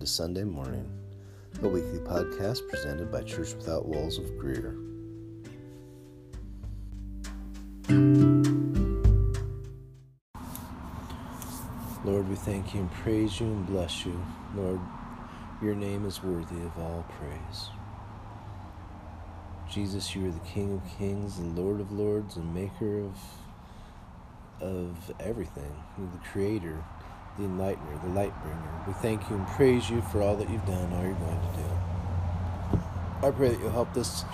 to Sunday Morning, a weekly podcast presented by Church Without Walls of Greer. Lord, we thank you and praise you and bless you. Lord, your name is worthy of all praise. Jesus, you are the King of Kings, and Lord of Lords, and Maker of of everything. You're the Creator, the Enlightener, the Light Bringer. We thank you and praise you for all that you've done, all you're going to do. I pray that you'll help this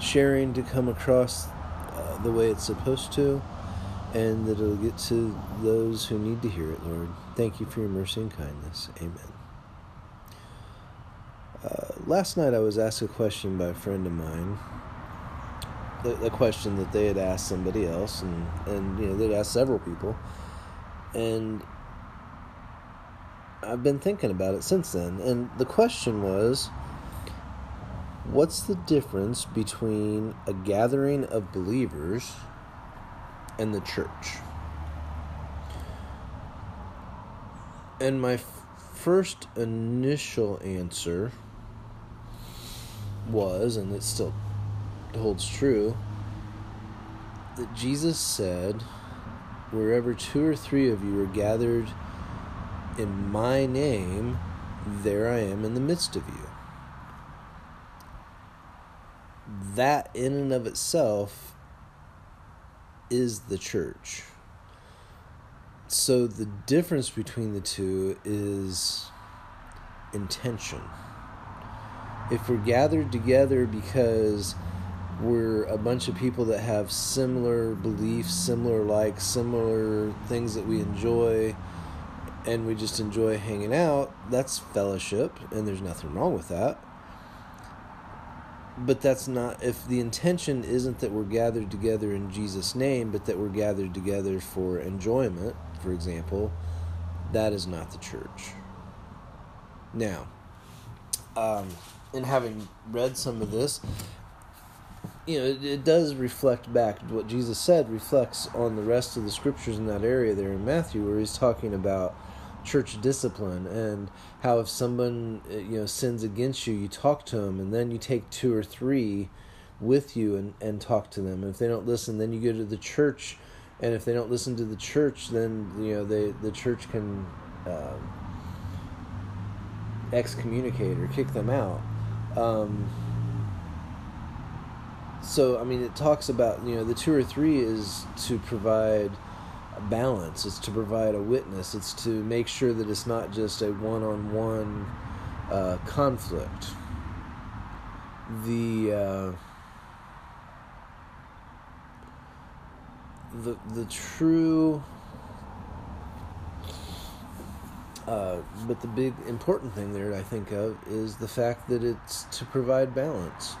sharing to come across uh, the way it's supposed to, and that it'll get to those who need to hear it, Lord. Thank you for your mercy and kindness. Amen. Uh, last night I was asked a question by a friend of mine. The, the question that they had asked somebody else, and, and you know they'd asked several people, and I've been thinking about it since then. And the question was, what's the difference between a gathering of believers and the church? And my first initial answer was, and it still holds true, that Jesus said, Wherever two or three of you are gathered in my name, there I am in the midst of you. That, in and of itself, is the church. So, the difference between the two is intention if we're gathered together because we're a bunch of people that have similar beliefs, similar likes, similar things that we enjoy, and we just enjoy hanging out, that's fellowship, and there's nothing wrong with that. But that's not, if the intention isn't that we're gathered together in Jesus' name, but that we're gathered together for enjoyment, for example, that is not the church. Now, um, having read some of this, you know, it, it, does reflect back what Jesus said reflects on the rest of the scriptures in that area there in Matthew, where he's talking about church discipline and how if someone uh, you know sins against you, you talk to them, and then you take two or three with you and, and talk to them. And if they don't listen, then you go to the church, and if they don't listen to the church, then you know they the church can. Uh, excommunicate or kick them out um, so I mean, it talks about you know the two or three is to provide balance. It's to provide a witness. It's to make sure that it's not just a one-on-one uh, conflict. The uh, the the true uh, but the big important thing there I think of is the fact that it's to provide balance.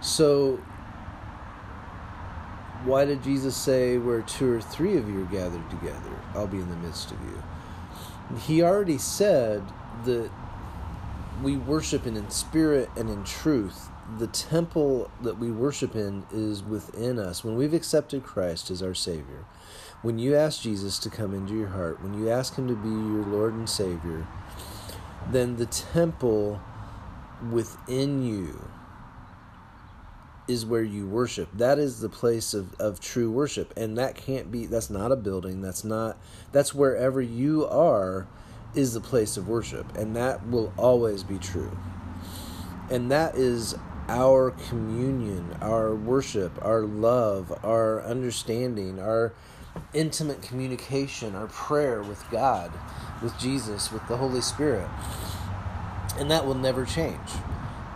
So, why did Jesus say, Where two or three of you are gathered together, I'll be in the midst of you? He already said that we worship in, in spirit and in truth. The temple that we worship in is within us. When we've accepted Christ as our Savior, when you ask Jesus to come into your heart, when you ask Him to be your Lord and Savior, then the temple within you is where you worship. That is the place of, of true worship. And that can't be, that's not a building. That's not, that's wherever you are is the place of worship. And that will always be true. And that is our communion, our worship, our love, our understanding, our intimate communication, our prayer with God, with Jesus, with the Holy Spirit. And that will never change.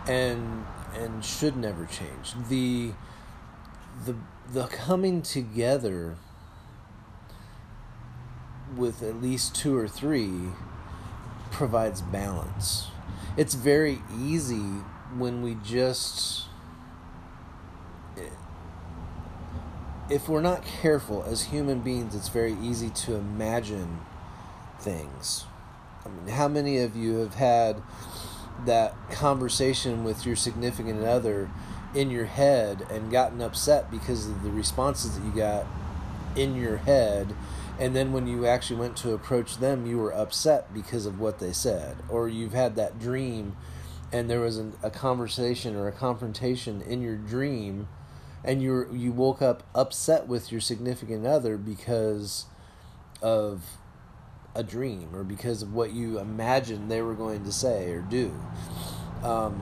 And and should never change. The the the coming together with at least two or three provides balance. It's very easy when we just if we're not careful as human beings, it's very easy to imagine things. I mean, how many of you have had that conversation with your significant other in your head and gotten upset because of the responses that you got in your head and then when you actually went to approach them you were upset because of what they said or you've had that dream and there was an, a conversation or a confrontation in your dream and you you woke up upset with your significant other because of a dream or because of what you imagined they were going to say or do um,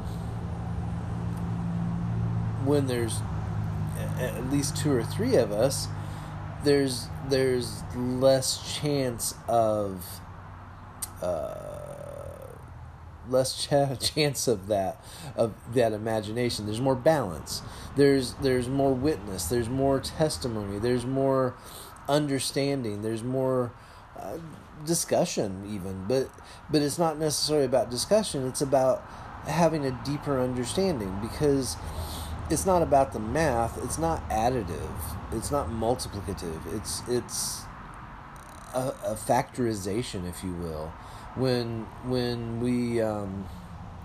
when there's at least two or three of us there's there's less chance of uh, less ch- chance of that of that imagination. There's more balance. There's there's more witness. There's more testimony. There's more understanding. There's more uh, discussion even. But but it's not necessarily about discussion. It's about having a deeper understanding because it's not about the math. It's not additive. It's not multiplicative. It's it's a, a factorization, if you will. When when we um,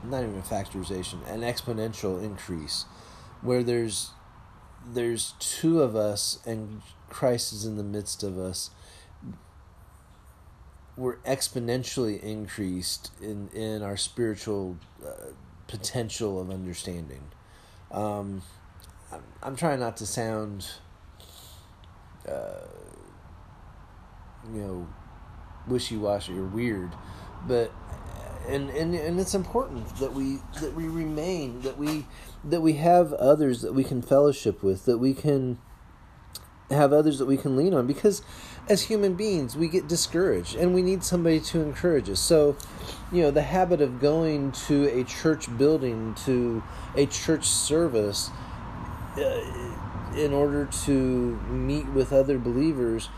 not even a factorization, an exponential increase, where there's there's two of us and Christ is in the midst of us. We're exponentially increased in in our spiritual uh, potential of understanding. Um, I'm, I'm trying not to sound, uh, you know, wishy washy or weird, but and, and and it's important that we that we remain that we that we have others that we can fellowship with that we can have others that we can lean on because as human beings we get discouraged and we need somebody to encourage us. So you know the habit of going to a church building to a church service uh, in order to meet with other believers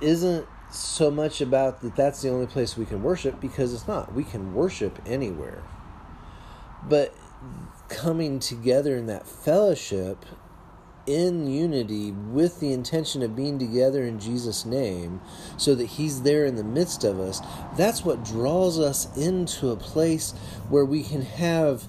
isn't so much about that that's the only place we can worship because it's not. We can worship anywhere. But coming together in that fellowship in unity with the intention of being together in Jesus' name so that He's there in the midst of us, that's what draws us into a place where we can have,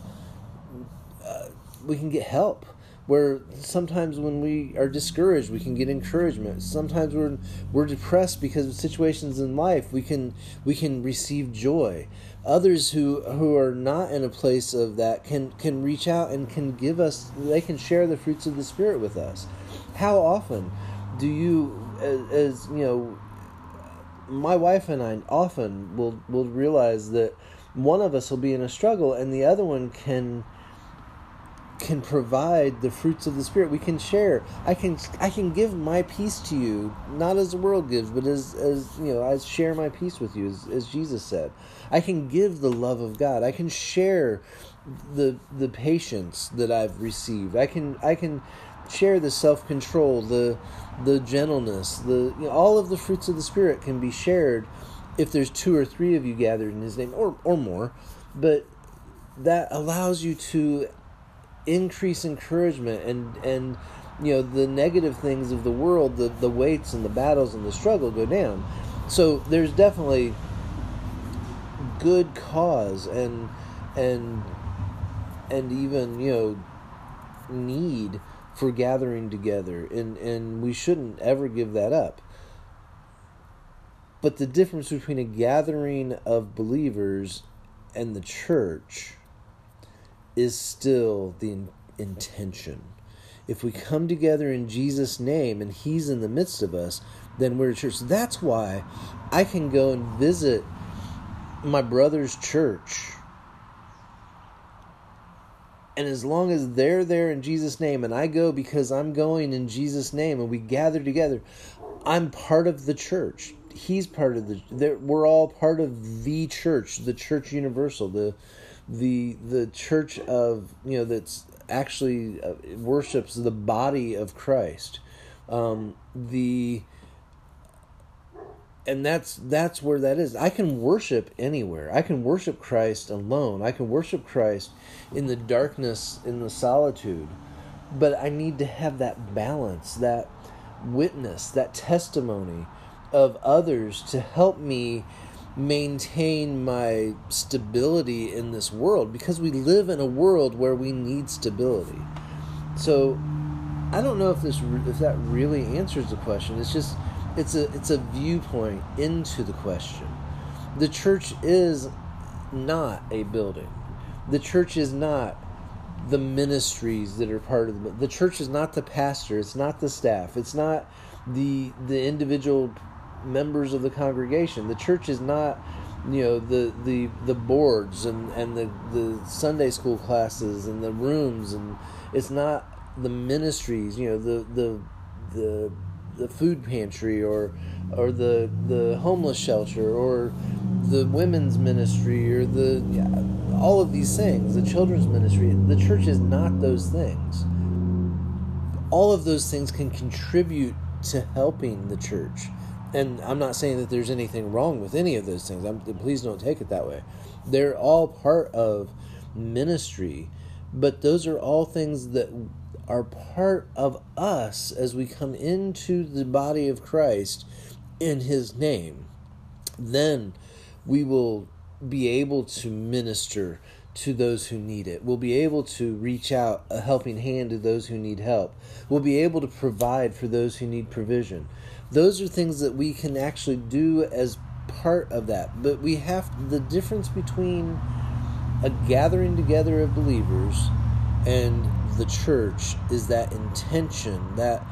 uh, we can get help. Where sometimes when we are discouraged, we can get encouragement. Sometimes we're we're depressed because of situations in life. We can we can receive joy others who who are not in a place of that can can reach out and can give us they can share the fruits of the spirit with us how often do you as, as you know my wife and I often will will realize that one of us will be in a struggle and the other one can can provide the fruits of the spirit. We can share. I can i can give my peace to you not as the world gives but as as you know i share my peace with you as, as jesus said. I can give the love of god. I can share the the patience that i've received. I can i can share the self-control the the gentleness the you know, all of the fruits of the spirit can be shared if there's two or three of you gathered in his name or or more. But that allows you to increase encouragement and and you know the negative things of the world the the weights and the battles and the struggle go down. So there's definitely good cause and and and even you know need for gathering together and and we shouldn't ever give that up. But the difference between a gathering of believers and the church is still the in- intention. If we come together in Jesus' name and He's in the midst of us, then we're a church. That's why I can go and visit my brother's church. And as long as they're there in Jesus' name and I go because I'm going in Jesus' name and we gather together, I'm part of the church. He's part of the. We're all part of the church, the church universal, the the the church of you know that's actually uh, worships the body of Christ. Um, the and that's that's where that is. I can worship anywhere. I can worship Christ alone. I can worship Christ in the darkness, in the solitude. But I need to have that balance, that witness, that testimony of others to help me maintain my stability in this world because we live in a world where we need stability. So I don't know if this if that really answers the question. It's just it's a it's a viewpoint into the question. The church is not a building. The church is not the ministries that are part of the the church is not the pastor, it's not the staff, it's not the the individual members of the congregation. The church is not you know the the the boards and and the the Sunday school classes and the rooms and it's not the ministries, you know, the the the the food pantry or or the the homeless shelter or the women's ministry or the all of these things, the children's ministry. The church is not those things. All of those things can contribute to helping the church. And I'm not saying that there's anything wrong with any of those things. I'm, please don't take it that way. They're all part of ministry, but those are all things that are part of us as we come into the body of Christ in His name. Then we will be able to minister to those who need it. We'll be able to reach out a helping hand to those who need help. We'll be able to provide for those who need provision. Those are things that we can actually do as part of that. But we have the difference between a gathering together of believers and the church is that intention, that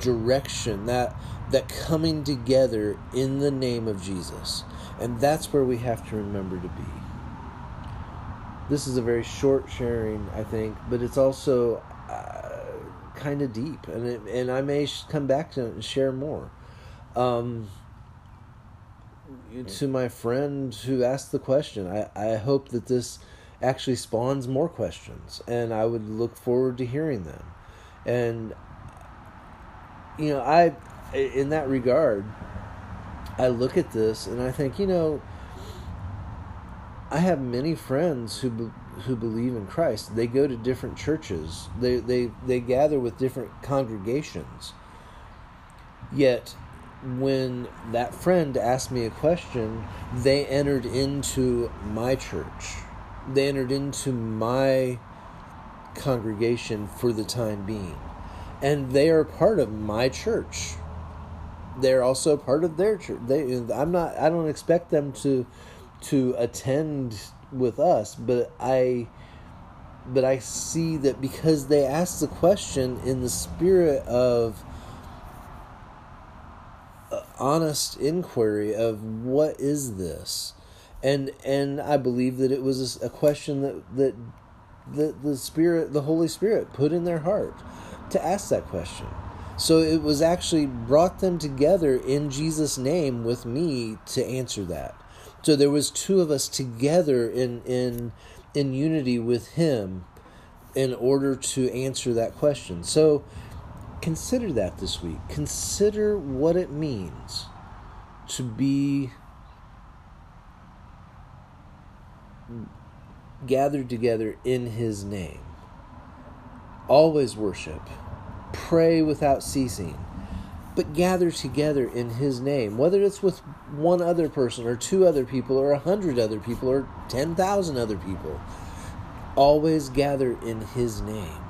direction, that that coming together in the name of Jesus. And that's where we have to remember to be. This is a very short sharing, I think, but it's also uh, kind of deep, and it, and I may come back to it and share more. Um, to my friend who asked the question, I, I hope that this actually spawns more questions, and I would look forward to hearing them. And you know, I in that regard, I look at this and I think, you know, I have many friends who who believe in Christ. They go to different churches. They they they gather with different congregations. Yet when that friend asked me a question, they entered into my church. They entered into my congregation for the time being. And they are part of my church they're also part of their church. They, I'm not. I don't expect them to to attend with us, but I but I see that because they asked the question in the spirit of honest inquiry of what is this, and and I believe that it was a question that that that the spirit, the Holy Spirit, put in their heart to ask that question. So it was actually brought them together in Jesus' name with me to answer that. So there was two of us together in in in unity with him in order to answer that question. So consider that this week. Consider what it means to be gathered together in his name. Always worship pray without ceasing, but gather together in His name, whether it's with one other person, or two other people, or a hundred other people, or ten thousand other people. Always gather in His name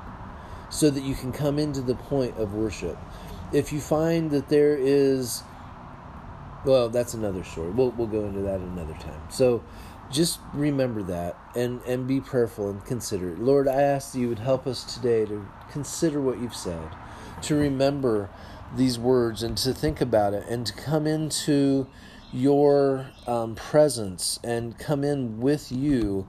so that you can come into the point of worship. If you find that there is, well, that's another story. We'll, we'll go into that another time. So, just remember that and and be prayerful and consider it. Lord, I ask that you would help us today to consider what you've said, to remember these words and to think about it and to come into your um, presence and come in with you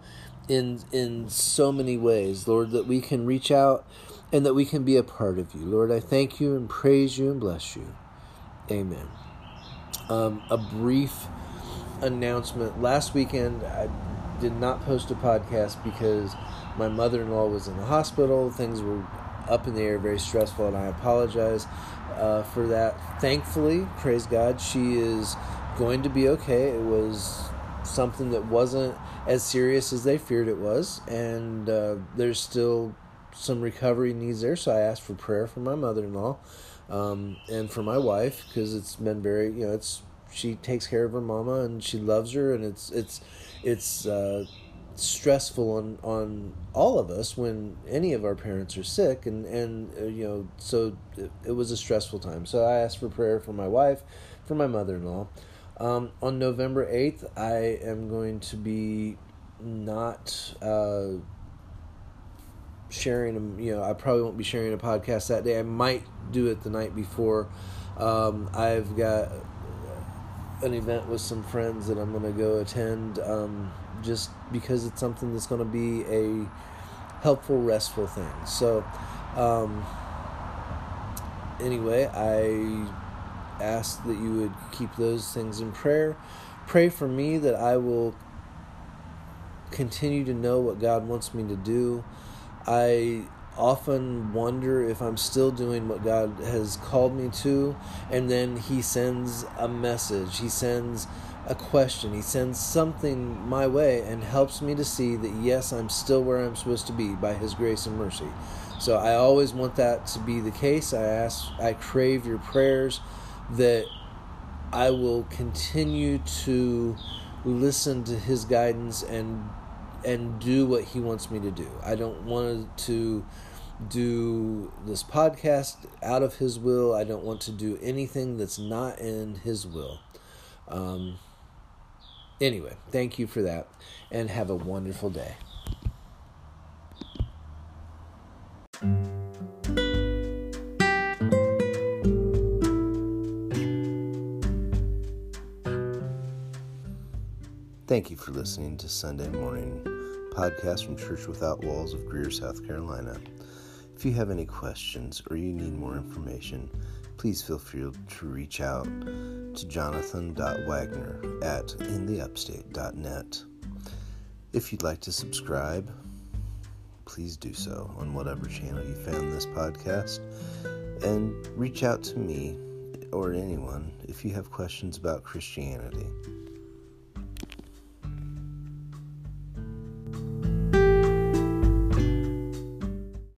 in in so many ways, Lord, that we can reach out and that we can be a part of you. Lord, I thank you and praise you and bless you. Amen. Um, a brief announcement. Last weekend, I did not post a podcast because my mother in law was in the hospital. Things were up in the air, very stressful, and I apologize uh, for that. Thankfully, praise God, she is going to be okay. It was something that wasn't as serious as they feared it was, and uh, there's still some recovery needs there. So I asked for prayer for my mother in law um, and for my wife because it's been very, you know, it's she takes care of her mama and she loves her and it's it's it's uh, stressful on on all of us when any of our parents are sick and and uh, you know so it, it, was a stressful time. So i asked for prayer for my wife for my mother-in-law. Um, on november 8th i am going to be not uh, sharing you know i probably won't be sharing a podcast that day. I might do it the night before. Um, i've got an event with some friends that i'm going to go attend. Um, just because it's something that's going to be a helpful, restful thing. So, um, anyway, I ask that you would keep those things in prayer. Pray for me that I will continue to know what God wants me to do. I often wonder if I'm still doing what God has called me to, and then He sends a message. He sends a question. He sends something my way and helps me to see that yes, I'm still where I'm supposed to be by His grace and mercy. So I always want that to be the case. I ask, I crave your prayers that I will continue to listen to His guidance and and do what He wants me to do. I don't want to do this podcast out of His will. I don't want to do anything that's not in His will. Um, Anyway, thank you for that and have a wonderful day. Thank you for listening to Sunday Morning Podcast from Church Without Walls of Greer, South Carolina. If you have any questions or you need more information, please feel free to reach out to jonathan.wagner at intheupstate.net. If you'd like to subscribe, please do so on whatever channel you found this podcast. And reach out to me or anyone if you have questions about Christianity.